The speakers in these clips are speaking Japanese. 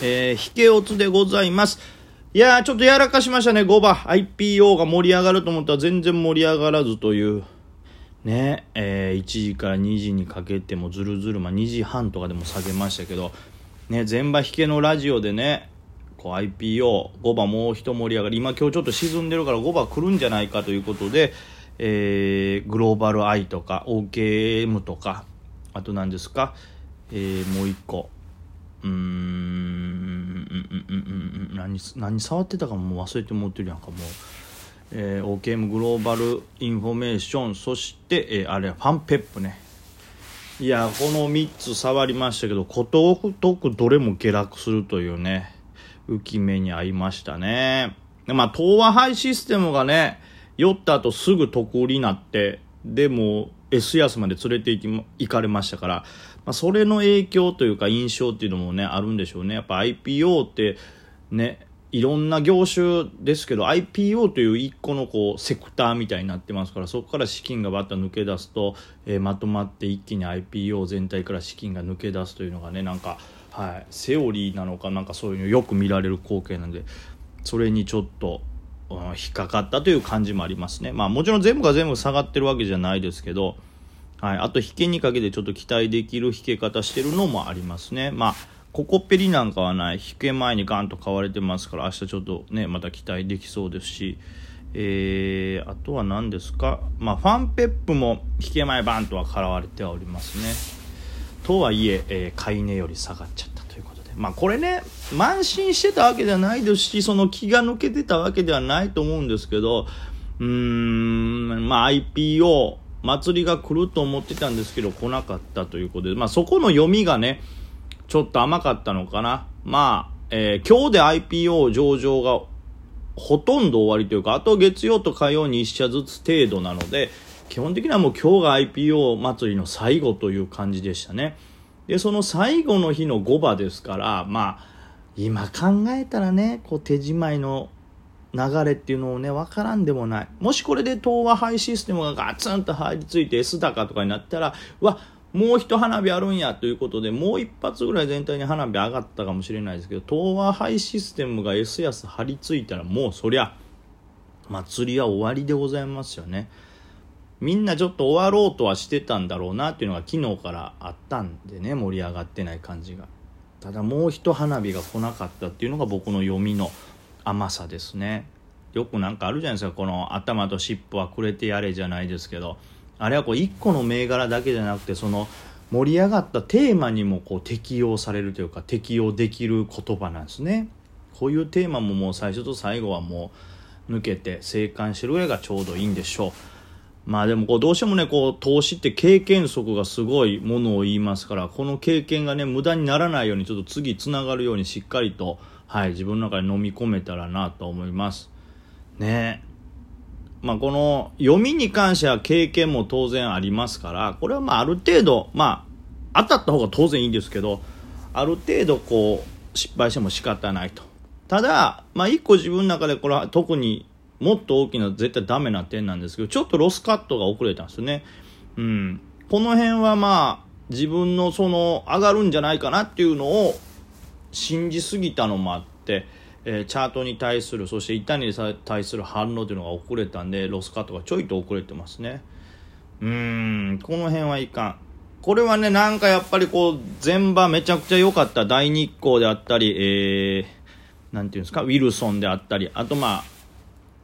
えー、引けおつでございます。いやー、ちょっとやらかしましたね、5番。IPO が盛り上がると思ったら全然盛り上がらずという。ね、えー、1時から2時にかけてもずるずる、まあ、2時半とかでも下げましたけど、ね、全場引けのラジオでね、こう IPO5 番もう一盛り上がり今今日ちょっと沈んでるから5番来るんじゃないかということで、えー、グローバルアイとか OKM とかあと何ですか、えー、もう一個うん。うん。うん。うん。何何触ってたかも忘れて持ってるやん。かもう、えー、OKM グローバルインフォメーションそして、えー、あれファンペップねいやこの3つ触りましたけどことごとくどれも下落するというね憂き目に合いましたね。まあ、東和ハイシステムがね、寄った後すぐ特売になって、でも S 安まで連れて行き行かれましたから、まあ、それの影響というか印象っていうのもね、あるんでしょうね。やっぱ IPO ってね、いろんな業種ですけど IPO という一個のこうセクターみたいになってますからそこから資金がバッと抜け出すと、えー、まとまって一気に IPO 全体から資金が抜け出すというのがねなんかはい、セオリーなのかなんかそういうのよく見られる光景なんでそれにちょっと、うん、引っかかったという感じもありますねまあもちろん全部が全部下がってるわけじゃないですけど、はい、あと引けにかけてちょっと期待できる引け方してるのもありますね。まあココペリなんかはない。引け前にガンと買われてますから明日ちょっとねまた期待できそうですし。えー、あとは何ですか、まあ、ファンペップも引け前バンとは買われてはおりますね。とはいええー、買い値より下がっちゃったということで。まあこれね慢心してたわけではないですしその気が抜けてたわけではないと思うんですけどうーんまあ IPO 祭りが来ると思ってたんですけど来なかったということでまあそこの読みがねちょっと甘かったのかなまあ、えー、今日で IPO 上場がほとんど終わりというかあと月曜と火曜に1社ずつ程度なので基本的にはもう今日が IPO 祭りの最後という感じでしたね。で、その最後の日の5場ですから、まあ、今考えたらね、こう手仕舞いの流れっていうのをね、わからんでもない。もしこれで東和配システムがガツンと入りついて S 高とかになったら、わ、もう一花火あるんやということで、もう一発ぐらい全体に花火上がったかもしれないですけど、東和配システムが S 安張り付いたら、もうそりゃ、祭りは終わりでございますよね。みんなちょっと終わろうとはしてたんだろうなっていうのが昨日からあったんでね盛り上がってない感じがただもう一花火が来なかったっていうのが僕の読みの甘さですね。よくなんかあるじゃないですか。この頭と尻尾はくれてやれじゃないですけど。あれはこう1個の銘柄だけじゃなくてその盛り上がったテーマにもこう適用されるというか適用できる言葉なんですね。こういうテーマももう最初と最後はもう抜けて生還してるぐらいがちょうどいいんでしょう。まあでもこうどうしてもねこう投資って経験則がすごいものを言いますからこの経験がね無駄にならないようにちょっと次つながるようにしっかりとはい自分の中に飲み込めたらなと思いますねまあこの読みに関しては経験も当然ありますからこれはまあある程度まあ当たった方が当然いいんですけどある程度こう失敗しても仕方ないとただまあ一個自分の中でこれは特にもっと大きな絶対ダメな点なんですけど、ちょっとロスカットが遅れたんですよね。うん。この辺はまあ、自分のその、上がるんじゃないかなっていうのを信じすぎたのもあって、えー、チャートに対する、そして板に対する反応というのが遅れたんで、ロスカットがちょいと遅れてますね。うーん、この辺はいかん。これはね、なんかやっぱりこう、前場めちゃくちゃ良かった大日光であったり、えー、なんていうんですか、ウィルソンであったり、あとまあ、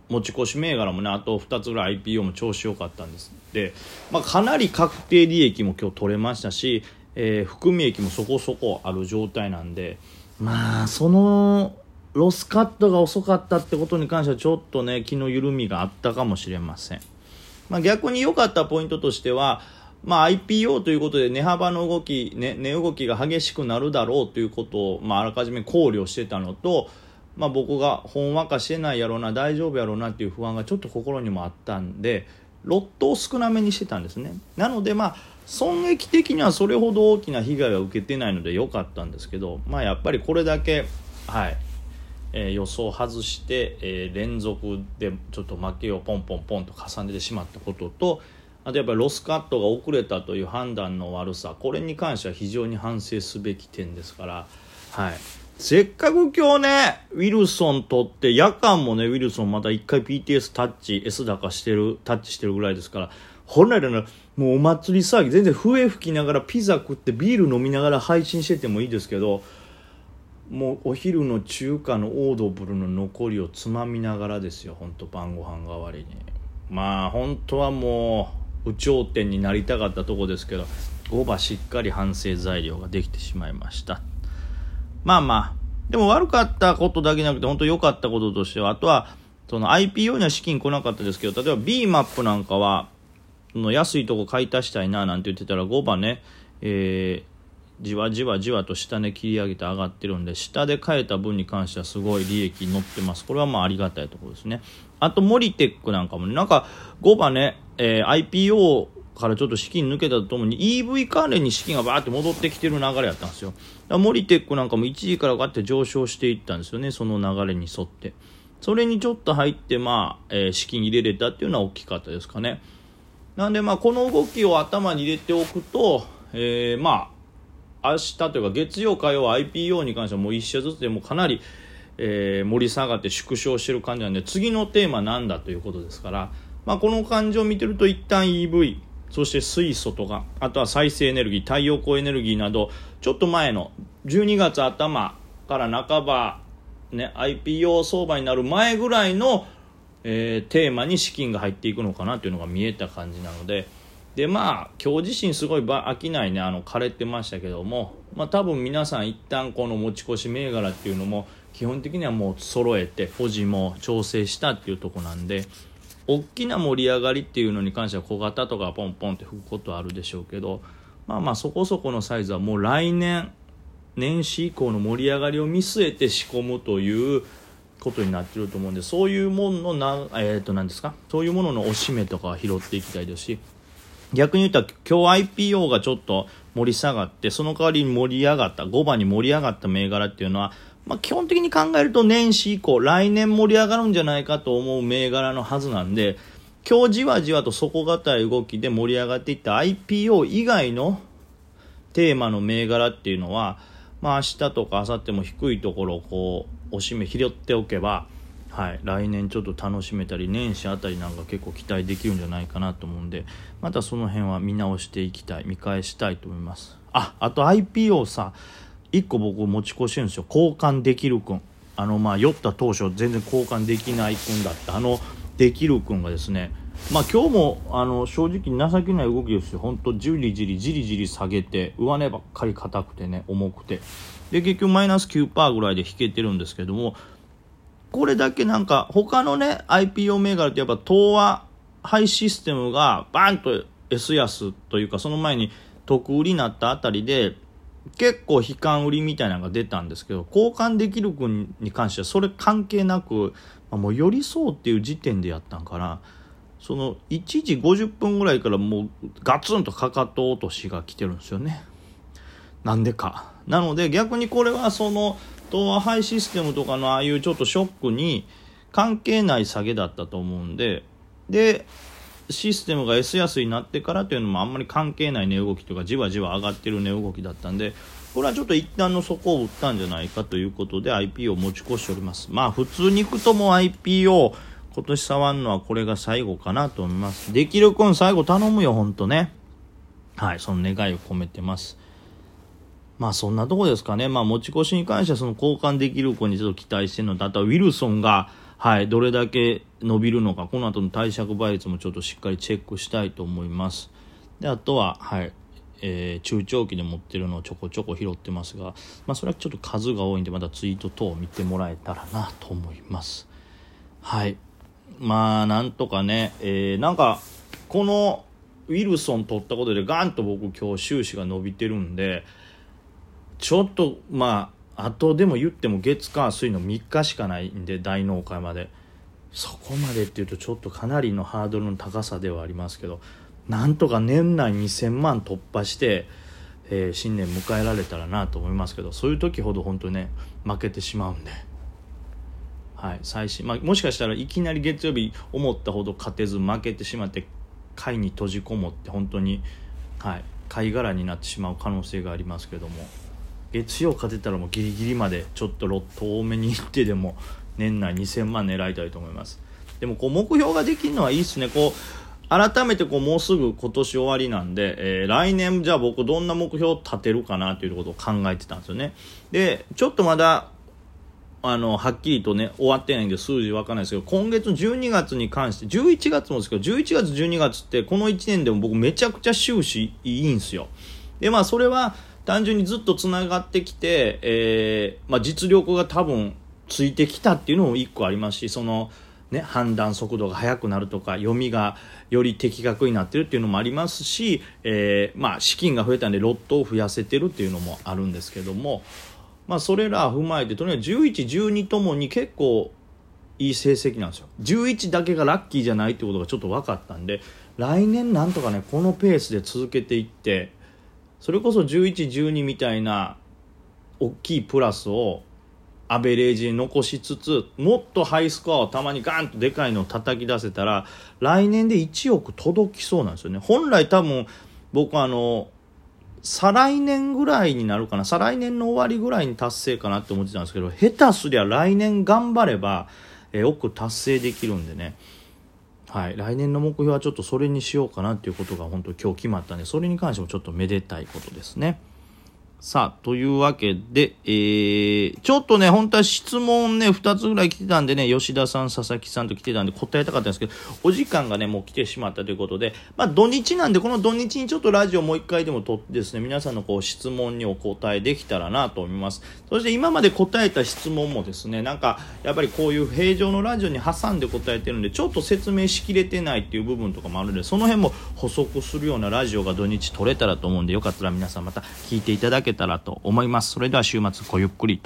持ち越し銘柄もねあと2つぐらい IPO も調子良かったんですで、まあ、かなり確定利益も今日取れましたし、えー、含み益もそこそこある状態なんでまあそのロスカットが遅かったってことに関してはちょっとね気の緩みがあったかもしれません、まあ、逆に良かったポイントとしてはまあ、IPO ということで値幅の動き、ね、値動きが激しくなるだろうということを、まあ、あらかじめ考慮してたのと、まあ、僕がほんわかしてないやろうな大丈夫やろうなっていう不安がちょっと心にもあったんでロットを少なめにしてたんですね。なのでまあ損益的にはそれほど大きな被害は受けてないので良かったんですけどまあやっぱりこれだけはい、えー、予想外して、えー、連続でちょっと負けをポンポンポンと重ねてしまったこととあとやっぱりロスカットが遅れたという判断の悪さこれに関しては非常に反省すべき点ですからはい。せっかく今日ね、ウィルソン取って、夜間もね、ウィルソンまた一回 PTS タッチ、S 高してる、タッチしてるぐらいですから、本来ならもうお祭り騒ぎ、全然笛吹きながらピザ食ってビール飲みながら配信しててもいいですけど、もうお昼の中華のオードブルの残りをつまみながらですよ、ほんと晩ご飯代わりに。まあ本当はもう、有頂天になりたかったとこですけど、5番しっかり反省材料ができてしまいました。まあまあ、でも悪かったことだけじゃなくて、本当良かったこととしては、あとは、その IPO には資金来なかったですけど、例えば B マップなんかは、の安いとこ買い足したいななんて言ってたら5番ね、えー、じわじわじわと下値切り上げて上がってるんで、下で買えた分に関してはすごい利益乗ってます。これはまあありがたいところですね。あと、モリテックなんかもね、なんか5番ね、えー、IPO からちょっと資金抜けたとともに EV 関連に資金がバーって戻ってきてる流れやったんですよ。モリテックなんかも1時からガって上昇していったんですよね、その流れに沿って。それにちょっと入って、まあ、えー、資金入れれたっていうのは大きかったですかね。なんで、まあ、この動きを頭に入れておくと、えー、まあ、明日というか月曜、火曜 IPO に関してはもう1社ずつでもかなり、えー、盛り下がって縮小してる感じなんで、次のテーマなんだということですから、まあ、この感じを見てると一旦 EV、そして水素とか、あとは再生エネルギー、太陽光エネルギーなど、ちょっと前の12月頭から半ば、ね、IPO 相場になる前ぐらいの、えー、テーマに資金が入っていくのかなというのが見えた感じなので、で、まあ、今日自身すごい飽きないね、あの、枯れてましたけども、まあ多分皆さん一旦この持ち越し銘柄っていうのも、基本的にはもう揃えて、保持も調整したっていうとこなんで、大きな盛り上がりっていうのに関しては小型とかポンポンって吹くことはあるでしょうけどまあまあそこそこのサイズはもう来年年始以降の盛り上がりを見据えて仕込むということになってると思うんでそういうもののな、えー、と何ですか？そういうもののおしめとかは拾っていきたいですし逆に言ったら今日 IPO がちょっと盛り下がってその代わりに盛り上がった5番に盛り上がった銘柄っていうのはまあ、基本的に考えると年始以降、来年盛り上がるんじゃないかと思う銘柄のはずなんで、今日じわじわと底堅い動きで盛り上がっていった IPO 以外のテーマの銘柄っていうのは、まあ、明日とか明後日も低いところをこう、おしめ拾っておけば、はい、来年ちょっと楽しめたり年始あたりなんか結構期待できるんじゃないかなと思うんでまたその辺は見直していきたい見返したいと思います。ああと IPO さ1個僕持ち越してるんですよ。交換できる君あのまあ酔った当初全然交換できない君だったあのできる君がですね。まあ今日もあの正直情けない動きですよ。本当じりじりじりじり下げて上値ばっかり硬くてね重くて。で結局マイナス9%ぐらいで引けてるんですけどもこれだけなんか他のね IPO 銘柄ってやっぱ東和ハイシステムがバーンと S 安というかその前に得売りになったあたりで結構悲観売りみたいなのが出たんですけど交換できる君に関してはそれ関係なく、まあ、もう寄り添うっていう時点でやったんかな。その1時50分ぐらいからもうガツンとかかと落としが来てるんですよね。なんでか。なので逆にこれはその東和ハイシステムとかのああいうちょっとショックに関係ない下げだったと思うんででシステムが S 安になってからというのもあんまり関係ない値動きとかじわじわ上がってる値動きだったんでこれはちょっと一旦の底を打ったんじゃないかということで IP を持ち越しております。まあ普通に行くとも IP を今年触るのはこれが最後かなと思います。できる君最後頼むよほんとね。はいその願いを込めてます。まあそんなとこですかね。まあ持ち越しに関してはその交換できる子にちょっと期待してるのとあとはウィルソンがはい、どれだけ伸びるのか、この後の貸借倍率もちょっとしっかりチェックしたいと思います。で、あとは、はい、えー、中長期で持ってるのをちょこちょこ拾ってますが、まあ、それはちょっと数が多いんで、またツイート等を見てもらえたらなと思います。はい。まあ、なんとかね、えー、なんか、このウィルソン取ったことでガンと僕今日収支が伸びてるんで、ちょっと、まあ、あとでも言っても月火水の3日しかないんで大納会までそこまでっていうとちょっとかなりのハードルの高さではありますけどなんとか年内2000万突破して、えー、新年迎えられたらなと思いますけどそういう時ほど本当にね負けてしまうんで。はい、最新、まあ、もしかしたらいきなり月曜日思ったほど勝てず負けてしまって貝に閉じこもって本当に、はい、貝殻になってしまう可能性がありますけども月曜勝てたらもうギリギリまでちょっとロット多めにいってでも年内2000万狙いたいと思います。でもこう目標ができるのはいいっすね。こう改めてこうもうすぐ今年終わりなんで、えー、来年じゃあ僕どんな目標を立てるかなということを考えてたんですよね。でちょっとまだあのはっきりとね終わってないんで数字わかんないですけど今月12月に関して11月もですけど11月12月ってこの1年でも僕めちゃくちゃ収支いいんですよ。でまあそれは単純にずっとつながってきて、えーまあ、実力が多分ついてきたっていうのも1個ありますしそのね、判断速度が速くなるとか読みがより的確になってるっていうのもありますし、えー、まあ、資金が増えたんでロットを増やせてるっていうのもあるんですけども、まあ、それら踏まえてとにかく11、12ともに結構いい成績なんですよ。11だけがラッキーじゃないってことがちょっと分かったんで来年なんとかねこのペースで続けていってそれこそ11、12みたいな大きいプラスをアベレージに残しつつもっとハイスコアをたまにガンとでかいのを叩き出せたら来年で1億届きそうなんですよね。本来多分僕あの再来年ぐらいになるかな。再来年の終わりぐらいに達成かなって思ってたんですけど下手すりゃ来年頑張れば、えー、億達成できるんでね。はい、来年の目標はちょっとそれにしようかなっていうことが本当今日決まったんでそれに関してもちょっとめでたいことですね。さあ、というわけで、えー、ちょっとね、本当は質問ね、2つぐらい来てたんでね、吉田さん、佐々木さんと来てたんで答えたかったんですけど、お時間がね、もう来てしまったということで、まあ、土日なんで、この土日にちょっとラジオもう一回でも撮ってですね、皆さんのこう質問にお答えできたらなと思います。そして今まで答えた質問もですね、なんか、やっぱりこういう平常のラジオに挟んで答えてるんで、ちょっと説明しきれてないっていう部分とかもあるんで、その辺も補足するようなラジオが土日撮れたらと思うんで、よかったら皆さんまた聞いていただきけたらと思います。それでは週末ごゆっくりと。